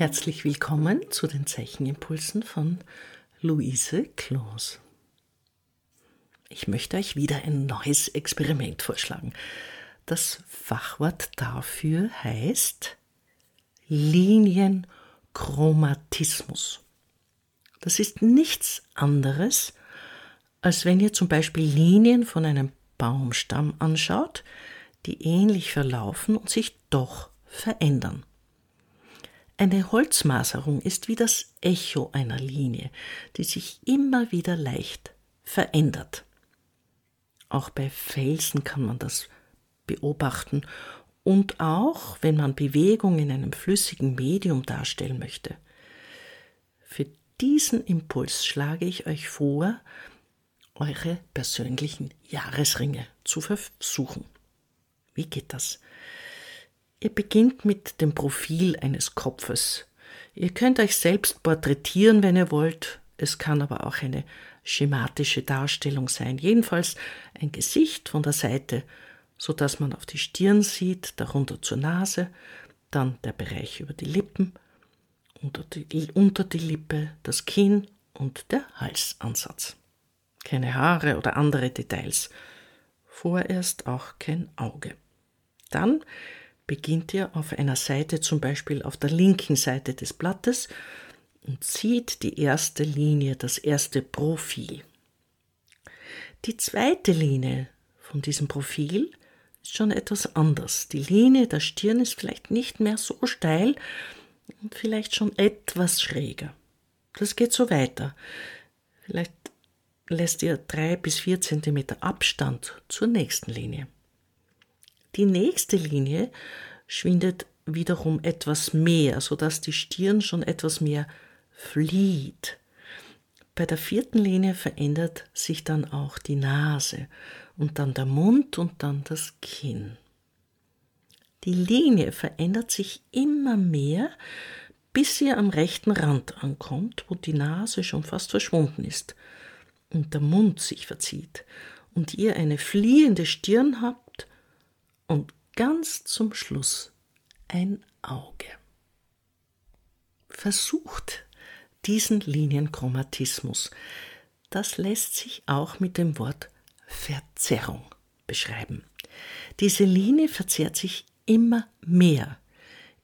Herzlich willkommen zu den Zeichenimpulsen von Luise Kloos. Ich möchte euch wieder ein neues Experiment vorschlagen. Das Fachwort dafür heißt Linienchromatismus. Das ist nichts anderes, als wenn ihr zum Beispiel Linien von einem Baumstamm anschaut, die ähnlich verlaufen und sich doch verändern. Eine Holzmaserung ist wie das Echo einer Linie, die sich immer wieder leicht verändert. Auch bei Felsen kann man das beobachten und auch, wenn man Bewegung in einem flüssigen Medium darstellen möchte. Für diesen Impuls schlage ich euch vor, eure persönlichen Jahresringe zu versuchen. Wie geht das? Ihr beginnt mit dem Profil eines Kopfes. Ihr könnt euch selbst porträtieren, wenn ihr wollt. Es kann aber auch eine schematische Darstellung sein. Jedenfalls ein Gesicht von der Seite, so dass man auf die Stirn sieht, darunter zur Nase, dann der Bereich über die Lippen, unter die, unter die Lippe, das Kinn und der Halsansatz. Keine Haare oder andere Details. Vorerst auch kein Auge. Dann beginnt ihr auf einer Seite, zum Beispiel auf der linken Seite des Blattes, und zieht die erste Linie, das erste Profil. Die zweite Linie von diesem Profil ist schon etwas anders. Die Linie der Stirn ist vielleicht nicht mehr so steil und vielleicht schon etwas schräger. Das geht so weiter. Vielleicht lässt ihr drei bis vier Zentimeter Abstand zur nächsten Linie. Die nächste Linie schwindet wiederum etwas mehr, sodass die Stirn schon etwas mehr flieht. Bei der vierten Linie verändert sich dann auch die Nase und dann der Mund und dann das Kinn. Die Linie verändert sich immer mehr, bis sie am rechten Rand ankommt, wo die Nase schon fast verschwunden ist und der Mund sich verzieht und ihr eine fliehende Stirn habt und ganz zum Schluss ein Auge. Versucht diesen Linienchromatismus. Das lässt sich auch mit dem Wort Verzerrung beschreiben. Diese Linie verzerrt sich immer mehr.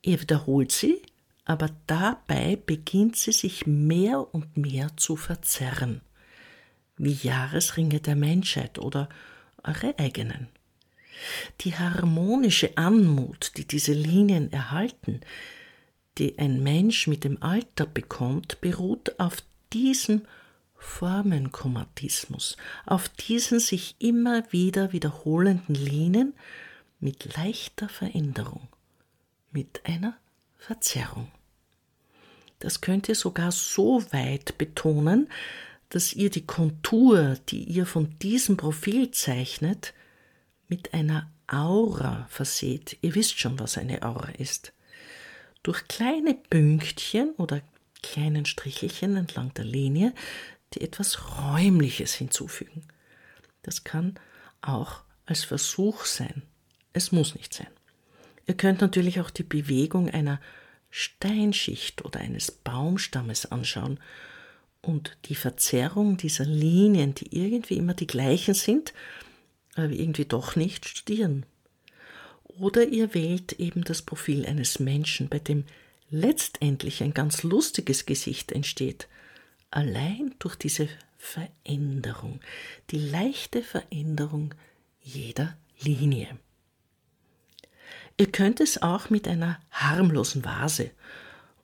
Ihr wiederholt sie, aber dabei beginnt sie sich mehr und mehr zu verzerren, wie Jahresringe der Menschheit oder eure eigenen. Die harmonische Anmut, die diese Linien erhalten, die ein Mensch mit dem Alter bekommt, beruht auf diesem Formenchromatismus, auf diesen sich immer wieder wiederholenden Linien mit leichter Veränderung, mit einer Verzerrung. Das könnt ihr sogar so weit betonen, dass ihr die Kontur, die ihr von diesem Profil zeichnet, mit einer Aura verseht. Ihr wisst schon, was eine Aura ist. Durch kleine Pünktchen oder kleinen Strichelchen entlang der Linie, die etwas Räumliches hinzufügen. Das kann auch als Versuch sein. Es muss nicht sein. Ihr könnt natürlich auch die Bewegung einer Steinschicht oder eines Baumstammes anschauen und die Verzerrung dieser Linien, die irgendwie immer die gleichen sind, irgendwie doch nicht studieren. Oder ihr wählt eben das Profil eines Menschen, bei dem letztendlich ein ganz lustiges Gesicht entsteht, allein durch diese Veränderung, die leichte Veränderung jeder Linie. Ihr könnt es auch mit einer harmlosen Vase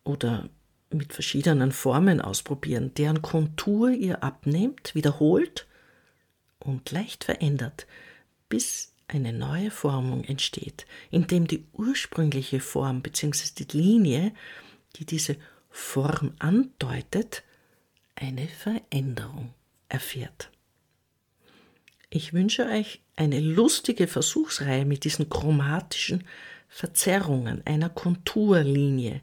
oder mit verschiedenen Formen ausprobieren, deren Kontur ihr abnehmt, wiederholt und leicht verändert, bis eine neue Formung entsteht, indem die ursprüngliche Form bzw. die Linie, die diese Form andeutet, eine Veränderung erfährt. Ich wünsche euch eine lustige Versuchsreihe mit diesen chromatischen Verzerrungen einer Konturlinie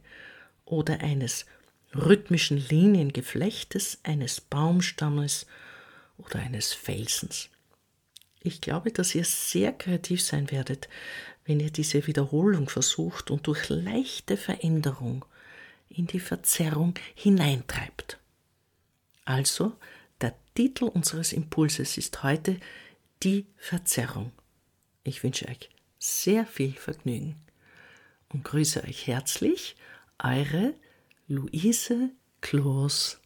oder eines rhythmischen Liniengeflechtes eines Baumstammes oder eines Felsens. Ich glaube, dass ihr sehr kreativ sein werdet, wenn ihr diese Wiederholung versucht und durch leichte Veränderung in die Verzerrung hineintreibt. Also, der Titel unseres Impulses ist heute die Verzerrung. Ich wünsche euch sehr viel Vergnügen und grüße euch herzlich, eure Luise Kloos.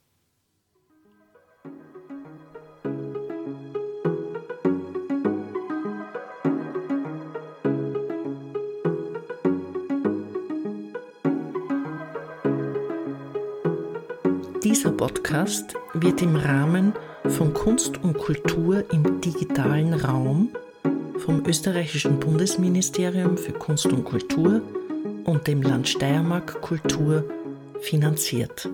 Dieser Podcast wird im Rahmen von Kunst und Kultur im digitalen Raum vom österreichischen Bundesministerium für Kunst und Kultur und dem Land Steiermark Kultur finanziert.